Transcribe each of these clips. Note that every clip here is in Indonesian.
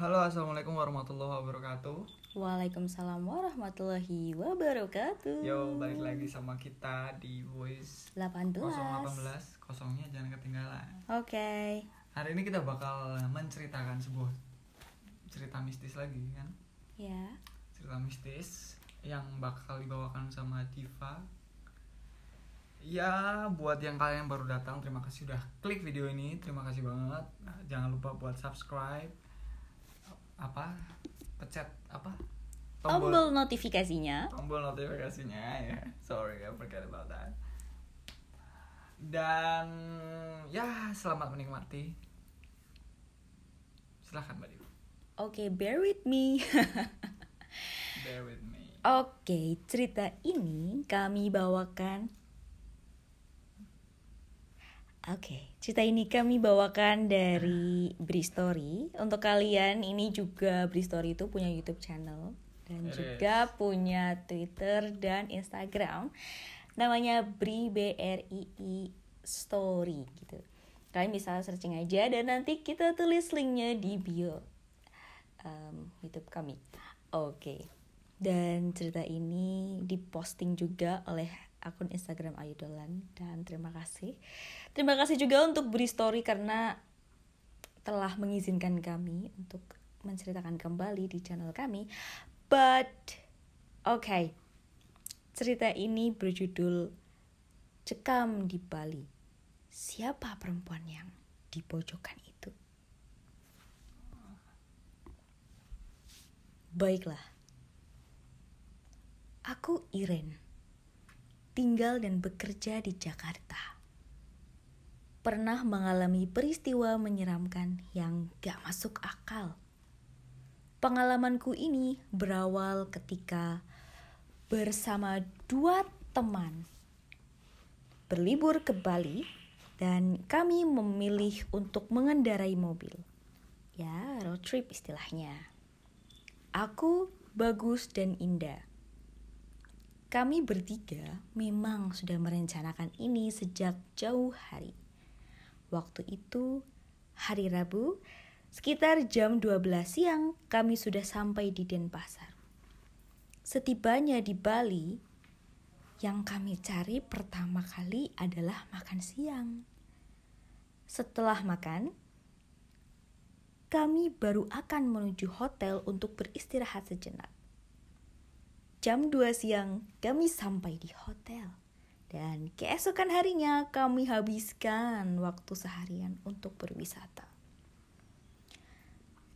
Halo, assalamualaikum warahmatullahi wabarakatuh. Waalaikumsalam warahmatullahi wabarakatuh. Yo, balik lagi sama kita di Voice 18. 018. Kosongnya jangan ketinggalan. Oke. Hari ini kita bakal menceritakan sebuah cerita mistis lagi kan? Ya. Cerita mistis yang bakal dibawakan sama Diva. Ya, buat yang kalian baru datang, terima kasih udah klik video ini. Terima kasih banget. Nah, Jangan lupa buat subscribe. Apa? Pencet apa? Tombol notifikasinya. tombol notifikasinya ya sorry I forget about that dan ya selamat menikmati silahkan mbak Diva Oke, bear with me. bear with me Oke, cerita ini kami bawakan Oke, cerita ini kami bawakan dari Bristory. Untuk kalian, ini juga Bristory itu punya YouTube channel dan It juga punya Twitter dan Instagram. Namanya Bri B R I I Story gitu. Kalian bisa searching aja dan nanti kita tulis linknya di bio um, YouTube kami. Oke. Dan cerita ini diposting juga oleh akun Instagram Ayu Dolan dan terima kasih. Terima kasih juga untuk Bri Story karena telah mengizinkan kami untuk menceritakan kembali di channel kami. But okay. Cerita ini berjudul Cekam di Bali. Siapa perempuan yang di pojokan itu? Baiklah. Aku Iren. Tinggal dan bekerja di Jakarta. Pernah mengalami peristiwa menyeramkan yang gak masuk akal. Pengalamanku ini berawal ketika bersama dua teman berlibur ke Bali dan kami memilih untuk mengendarai mobil. Ya, road trip istilahnya. Aku, Bagus, dan Indah. Kami bertiga memang sudah merencanakan ini sejak jauh hari. Waktu itu, hari Rabu, sekitar jam 12 siang, kami sudah sampai di Denpasar. Setibanya di Bali, yang kami cari pertama kali adalah makan siang. Setelah makan, kami baru akan menuju hotel untuk beristirahat sejenak. Jam 2 siang kami sampai di hotel. Dan keesokan harinya kami habiskan waktu seharian untuk berwisata.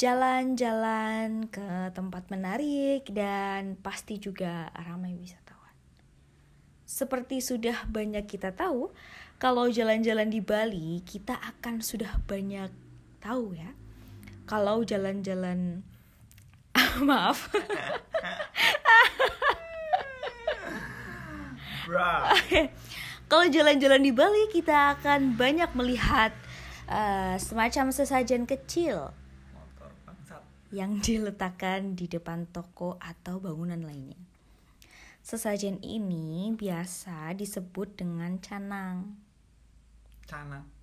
Jalan-jalan ke tempat menarik dan pasti juga ramai wisatawan. Seperti sudah banyak kita tahu, kalau jalan-jalan di Bali kita akan sudah banyak tahu ya. Kalau jalan-jalan maaf. Kalau jalan-jalan di Bali kita akan banyak melihat uh, semacam sesajen kecil yang diletakkan di depan toko atau bangunan lainnya. Sesajen ini biasa disebut dengan canang. cana oke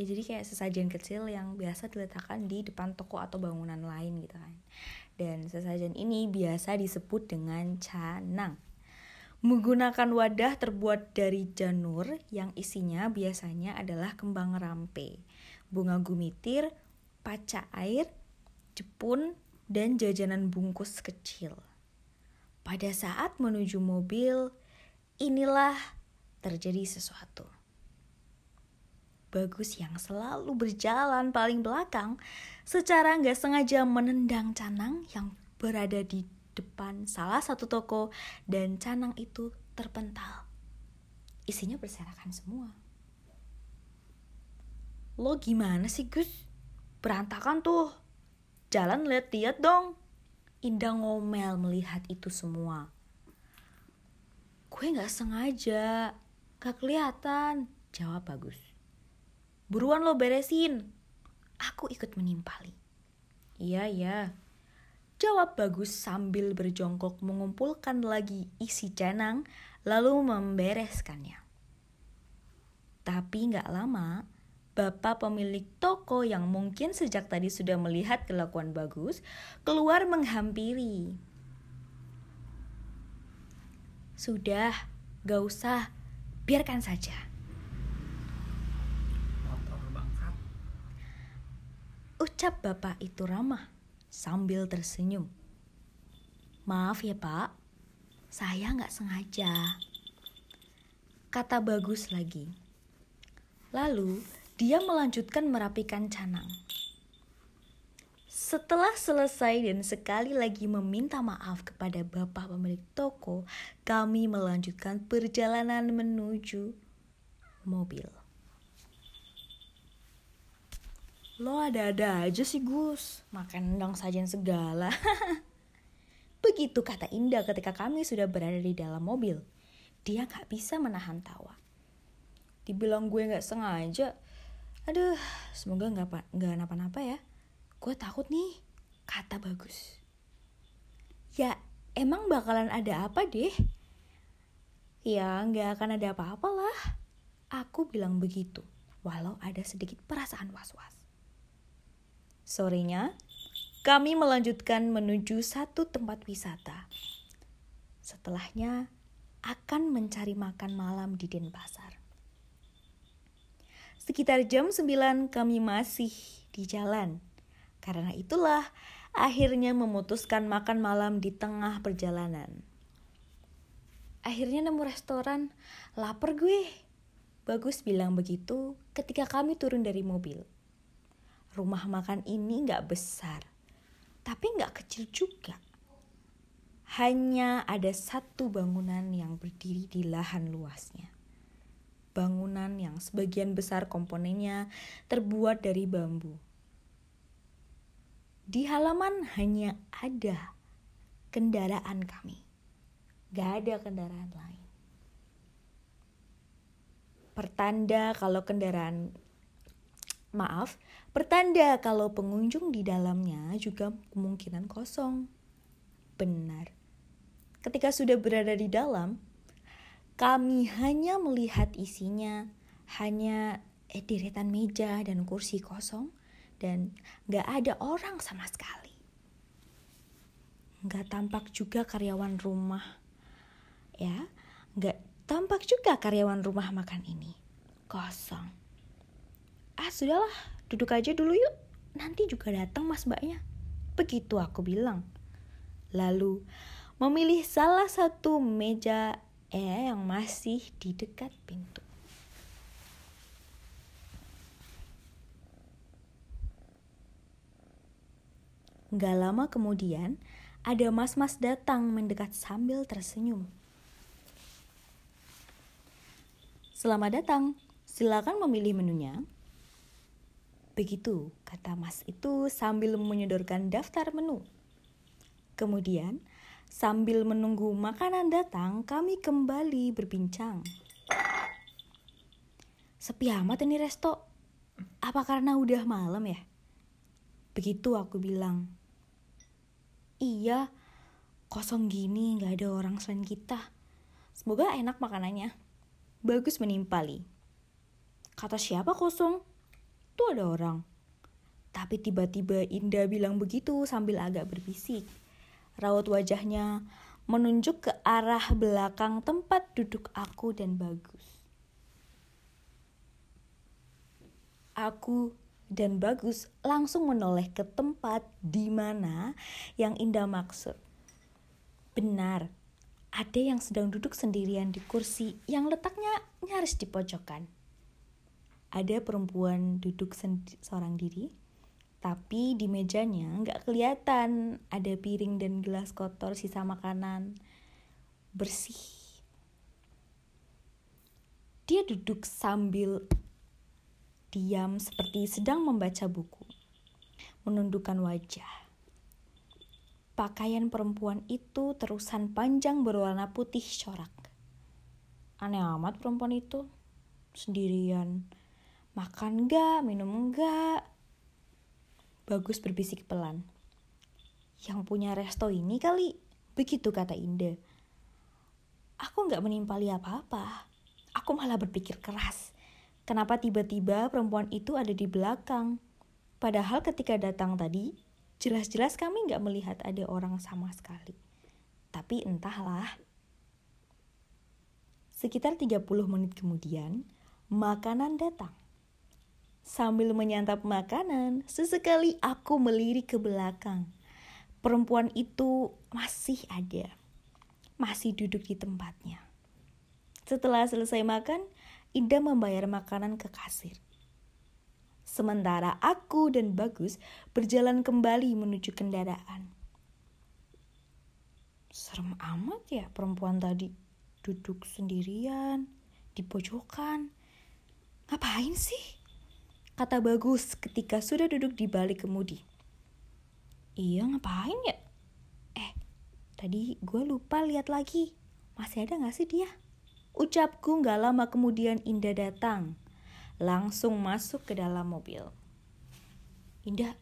Ya jadi kayak sesajen kecil yang biasa diletakkan di depan toko atau bangunan lain gitu kan. Dan sesajen ini biasa disebut dengan canang. Menggunakan wadah terbuat dari janur yang isinya biasanya adalah kembang rampe, bunga gumitir, paca air, jepun, dan jajanan bungkus kecil. Pada saat menuju mobil, inilah terjadi sesuatu. Bagus yang selalu berjalan paling belakang secara nggak sengaja menendang canang yang berada di depan salah satu toko dan canang itu terpental. Isinya berserakan semua. Lo gimana sih Gus? Berantakan tuh. Jalan lihat-lihat dong. Indah ngomel melihat itu semua. Gue gak sengaja. Gak kelihatan. Jawab bagus. Buruan lo beresin. Aku ikut menimpali. Iya, iya. Jawab bagus sambil berjongkok mengumpulkan lagi isi canang lalu membereskannya. Tapi nggak lama, Bapak pemilik toko yang mungkin sejak tadi sudah melihat kelakuan bagus keluar menghampiri. Sudah, gak usah, biarkan saja. Ucap bapak itu ramah sambil tersenyum. Maaf ya pak, saya nggak sengaja. Kata bagus lagi. Lalu dia melanjutkan merapikan canang. Setelah selesai dan sekali lagi meminta maaf kepada bapak pemilik toko, kami melanjutkan perjalanan menuju mobil. Lo ada-ada aja sih Gus, makan endang sajian segala. Begitu kata Indah ketika kami sudah berada di dalam mobil. Dia gak bisa menahan tawa. Dibilang gue gak sengaja, aduh semoga gak, gak napa-napa ya. Gue takut nih, kata Bagus. Ya emang bakalan ada apa deh? Ya gak akan ada apa-apa lah. Aku bilang begitu, walau ada sedikit perasaan was-was. Sorenya, kami melanjutkan menuju satu tempat wisata. Setelahnya, akan mencari makan malam di Denpasar. Sekitar jam 9 kami masih di jalan. Karena itulah akhirnya memutuskan makan malam di tengah perjalanan. Akhirnya nemu restoran, lapar gue. Bagus bilang begitu ketika kami turun dari mobil. Rumah makan ini gak besar, tapi gak kecil juga. Hanya ada satu bangunan yang berdiri di lahan luasnya. Bangunan yang sebagian besar komponennya terbuat dari bambu. Di halaman hanya ada kendaraan kami. Gak ada kendaraan lain. Pertanda kalau kendaraan Maaf, pertanda kalau pengunjung di dalamnya juga kemungkinan kosong. Benar. Ketika sudah berada di dalam, kami hanya melihat isinya hanya eh, deretan meja dan kursi kosong dan gak ada orang sama sekali. Gak tampak juga karyawan rumah. Ya, gak tampak juga karyawan rumah makan ini. Kosong ah sudahlah duduk aja dulu yuk. Nanti juga datang mas mbaknya. Begitu aku bilang. Lalu memilih salah satu meja eh yang masih di dekat pintu. Gak lama kemudian, ada mas-mas datang mendekat sambil tersenyum. Selamat datang, silakan memilih menunya. Begitu, kata Mas itu sambil menyodorkan daftar menu. Kemudian, sambil menunggu makanan datang, kami kembali berbincang. Sepi amat ini resto. Apa karena udah malam ya? Begitu aku bilang. Iya, kosong gini gak ada orang selain kita. Semoga enak makanannya. Bagus menimpali. Kata siapa kosong? Tuh ada orang. Tapi tiba-tiba Indah bilang begitu sambil agak berbisik. Raut wajahnya menunjuk ke arah belakang tempat duduk aku dan Bagus. Aku dan Bagus langsung menoleh ke tempat di mana yang Indah maksud. Benar, ada yang sedang duduk sendirian di kursi yang letaknya nyaris di pojokan ada perempuan duduk seorang diri, tapi di mejanya nggak kelihatan ada piring dan gelas kotor sisa makanan bersih. Dia duduk sambil diam seperti sedang membaca buku, menundukkan wajah. Pakaian perempuan itu terusan panjang berwarna putih corak. Aneh amat perempuan itu, sendirian Makan enggak, minum enggak. Bagus berbisik pelan. Yang punya resto ini kali, begitu kata Indah. Aku nggak menimpali apa-apa. Aku malah berpikir keras. Kenapa tiba-tiba perempuan itu ada di belakang? Padahal ketika datang tadi, jelas-jelas kami nggak melihat ada orang sama sekali. Tapi entahlah. Sekitar 30 menit kemudian, makanan datang. Sambil menyantap makanan, sesekali aku melirik ke belakang. Perempuan itu masih ada. Masih duduk di tempatnya. Setelah selesai makan, Ida membayar makanan ke kasir. Sementara aku dan Bagus berjalan kembali menuju kendaraan. Serem amat ya perempuan tadi. Duduk sendirian, di pojokan. Ngapain sih? Kata Bagus ketika sudah duduk di balik kemudi. Iya ngapain ya? Eh, tadi gue lupa lihat lagi. Masih ada gak sih dia? Ucapku gak lama kemudian Indah datang langsung masuk ke dalam mobil. Indah,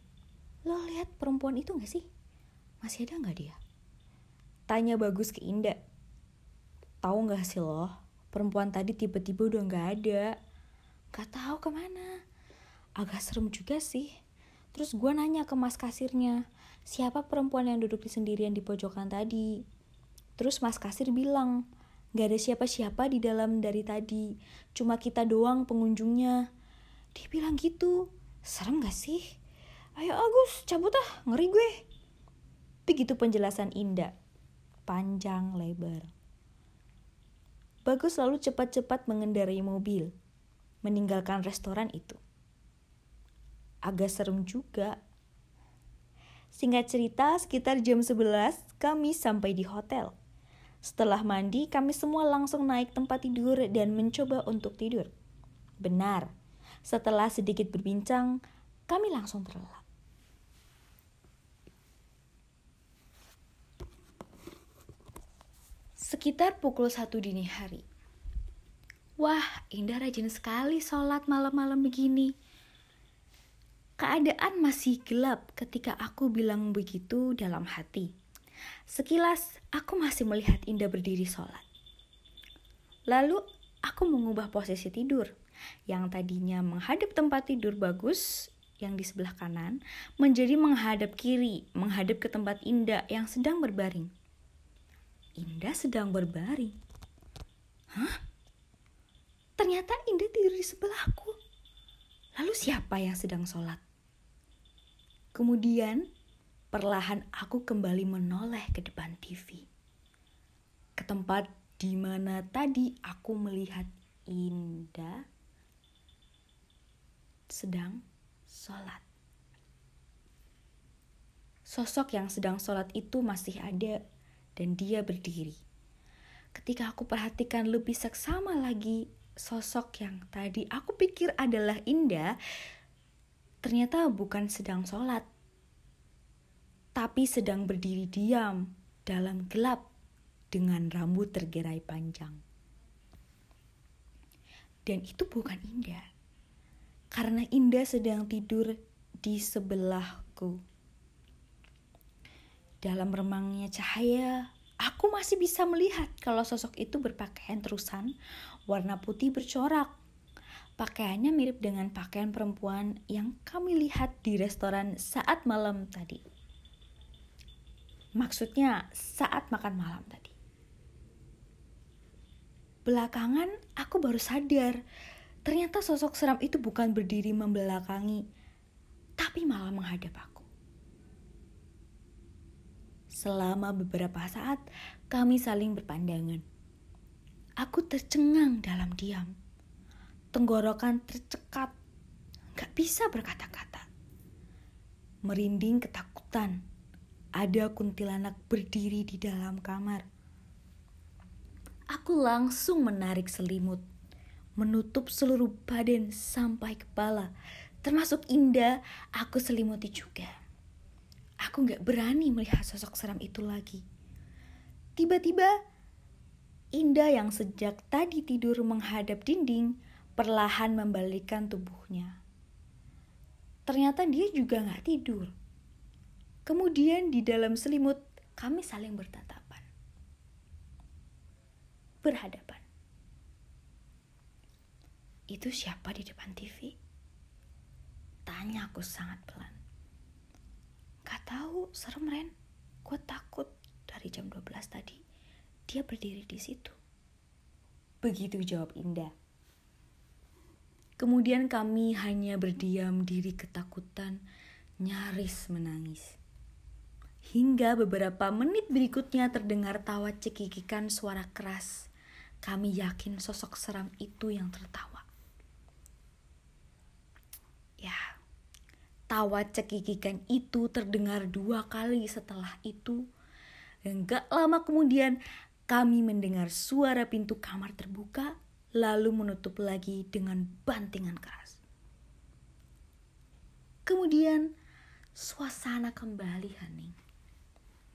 lo lihat perempuan itu gak sih? Masih ada gak dia? Tanya bagus ke Indah. Tahu gak sih lo, perempuan tadi tiba-tiba udah gak ada. Gak tahu ke mana. Agak serem juga sih. Terus gue nanya ke mas kasirnya, siapa perempuan yang duduk di sendirian di pojokan tadi? Terus mas kasir bilang, Gak ada siapa-siapa di dalam dari tadi. Cuma kita doang pengunjungnya. Dia bilang gitu. Serem gak sih? Ayo Agus, cabut ah, ngeri gue. Begitu penjelasan Indah. Panjang lebar. Bagus lalu cepat-cepat mengendarai mobil. Meninggalkan restoran itu. Agak serem juga. Singkat cerita, sekitar jam 11 kami sampai di hotel. Setelah mandi, kami semua langsung naik tempat tidur dan mencoba untuk tidur. Benar, setelah sedikit berbincang, kami langsung terlelap. Sekitar pukul satu dini hari. Wah, Indah rajin sekali sholat malam-malam begini. Keadaan masih gelap ketika aku bilang begitu dalam hati. Sekilas, aku masih melihat Indah berdiri sholat. Lalu, aku mengubah posisi tidur. Yang tadinya menghadap tempat tidur bagus, yang di sebelah kanan, menjadi menghadap kiri, menghadap ke tempat Indah yang sedang berbaring. Indah sedang berbaring. Hah? Ternyata Indah tidur di sebelahku. Lalu siapa yang sedang sholat? Kemudian Perlahan aku kembali menoleh ke depan TV. Ke tempat di mana tadi aku melihat Indah sedang sholat. Sosok yang sedang sholat itu masih ada dan dia berdiri. Ketika aku perhatikan lebih seksama lagi sosok yang tadi aku pikir adalah Indah, ternyata bukan sedang sholat, tapi sedang berdiri diam dalam gelap dengan rambut tergerai panjang. Dan itu bukan Indah, karena Indah sedang tidur di sebelahku. Dalam remangnya cahaya, aku masih bisa melihat kalau sosok itu berpakaian terusan warna putih bercorak. Pakaiannya mirip dengan pakaian perempuan yang kami lihat di restoran saat malam tadi. Maksudnya saat makan malam tadi. Belakangan aku baru sadar, ternyata sosok seram itu bukan berdiri membelakangi, tapi malah menghadap aku. Selama beberapa saat, kami saling berpandangan. Aku tercengang dalam diam. Tenggorokan tercekat, gak bisa berkata-kata. Merinding ketakutan ada kuntilanak berdiri di dalam kamar. Aku langsung menarik selimut, menutup seluruh badan sampai kepala, termasuk Indah, aku selimuti juga. Aku gak berani melihat sosok seram itu lagi. Tiba-tiba, Indah yang sejak tadi tidur menghadap dinding, perlahan membalikkan tubuhnya. Ternyata dia juga gak tidur Kemudian di dalam selimut kami saling bertatapan. Berhadapan. Itu siapa di depan TV? Tanya aku sangat pelan. Gak tahu, serem Ren. Gue takut dari jam 12 tadi. Dia berdiri di situ. Begitu jawab Indah. Kemudian kami hanya berdiam diri ketakutan, nyaris menangis. Hingga beberapa menit berikutnya terdengar tawa cekikikan suara keras. Kami yakin sosok seram itu yang tertawa. Ya, tawa cekikikan itu terdengar dua kali setelah itu. Dan gak lama kemudian kami mendengar suara pintu kamar terbuka lalu menutup lagi dengan bantingan keras. Kemudian suasana kembali hening.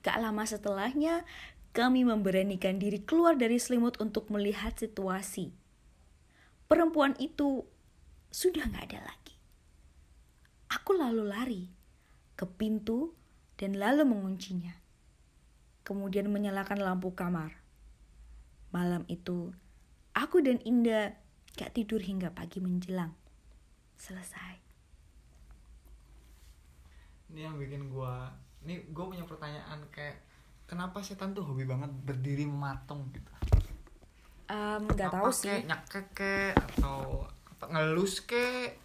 Gak lama setelahnya, kami memberanikan diri keluar dari selimut untuk melihat situasi. Perempuan itu sudah gak ada lagi. Aku lalu lari ke pintu dan lalu menguncinya. Kemudian menyalakan lampu kamar. Malam itu, aku dan Indah gak tidur hingga pagi menjelang. Selesai. Ini yang bikin gua ini gue punya pertanyaan kayak kenapa setan tuh hobi banget berdiri mematung gitu Um, gak tahu sih. kayak nyekek kek atau apa ngelus kek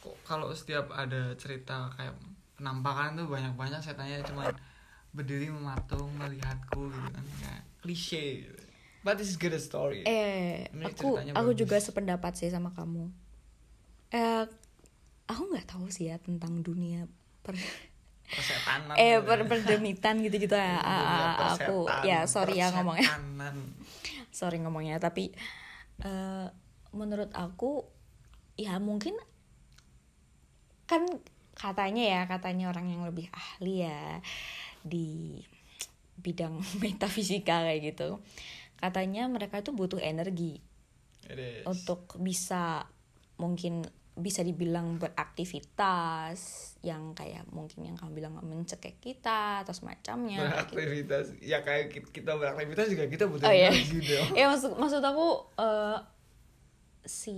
kok kalau setiap ada cerita kayak penampakan tuh banyak banyak setannya cuma berdiri mematung melihatku gitu kan kayak klise gitu. But this is good story Eh, Ini aku aku bagus. juga sependapat sih sama kamu. Eh, aku nggak tahu sih ya tentang dunia per persetanan eh gitu. per perdemitan gitu-gitu ya. Dunia Ah, ah, aku ya sorry ya ngomongnya. sorry ngomongnya tapi eh, menurut aku ya mungkin kan katanya ya katanya orang yang lebih ahli ya di bidang metafisika kayak gitu katanya mereka itu butuh energi. Untuk bisa mungkin bisa dibilang beraktivitas yang kayak mungkin yang kamu bilang mencekik kita atau semacamnya kayak gitu. beraktivitas. Ya kayak ki- kita beraktivitas juga kita butuh Oh, iya. energi dong. Ya maksud maksud aku eh, si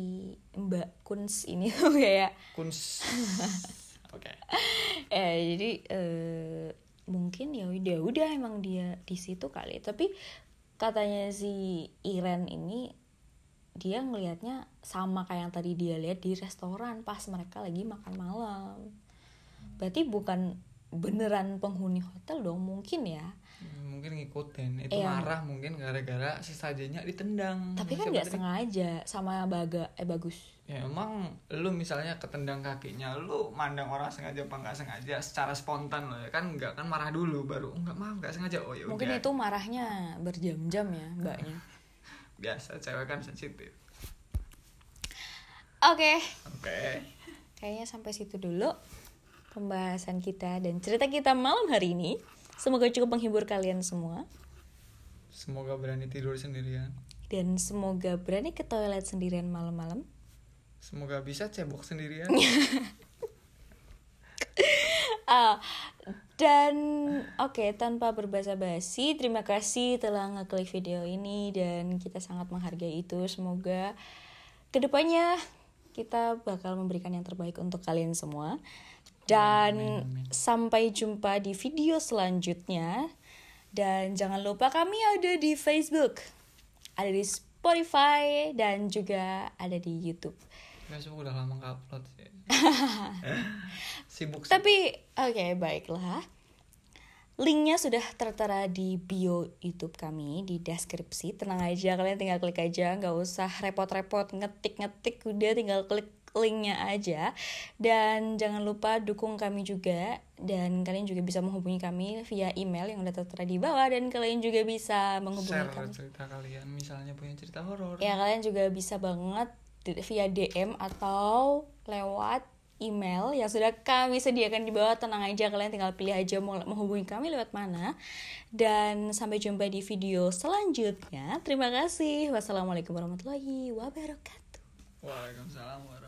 Mbak Kuns ini tuh kayak kuns oke. Eh jadi eh, mungkin ya udah udah emang dia di situ kali. Tapi katanya si Iren ini dia ngelihatnya sama kayak yang tadi dia lihat di restoran pas mereka lagi makan malam. Berarti bukan beneran penghuni hotel dong mungkin ya mungkin ngikutin. Itu Iya. marah mungkin gara-gara sesajanya ditendang. Tapi kan nggak sengaja sama baga eh bagus. Ya emang lu misalnya ketendang kakinya lu mandang orang sengaja apa nggak sengaja secara spontan lo ya. Kan nggak kan marah dulu baru "Oh, nggak maaf nggak sengaja. Oh ya mungkin udah." itu marahnya berjam-jam ya mbaknya. Biasa cewek kan sensitif. Oke. Oke. Kayaknya sampai situ dulu pembahasan kita dan cerita kita malam hari ini. Semoga cukup menghibur kalian semua semoga berani tidur sendirian dan semoga berani ke toilet sendirian malam-malam. semoga bisa cebok sendirian Ah, dan oke tanpa berbahasa basi, terima kasih telah ngeklik video ini dan kita sangat menghargai itu. Semoga ke depannya kita bakal memberikan yang terbaik untuk kalian semua. Dan sampai jumpa di video selanjutnya. Dan jangan lupa kami ada di Facebook, ada di Spotify, dan juga ada di YouTube. Facebook udah lama nggak upload sih sibuk sih. Tapi oke baiklah. Linknya sudah tertera di bio YouTube kami di deskripsi. Tenang aja kalian tinggal klik aja, nggak usah repot-repot ngetik-ngetik. Udah tinggal klik linknya aja. Dan jangan lupa dukung kami juga. Dan kalian juga bisa menghubungi kami via email yang udah tertera di bawah. Dan kalian juga bisa menghubungi share kami. cerita kalian misalnya punya cerita horor Ya kalian juga bisa banget via DM atau lewat email yang sudah kami sediakan di bawah. Tenang aja kalian tinggal pilih aja mau menghubungi kami lewat mana. Dan sampai jumpa di video selanjutnya. Terima kasih. Wassalamualaikum warahmatullahi wabarakatuh. Waalaikumsalam warahmatullahi wabarakatuh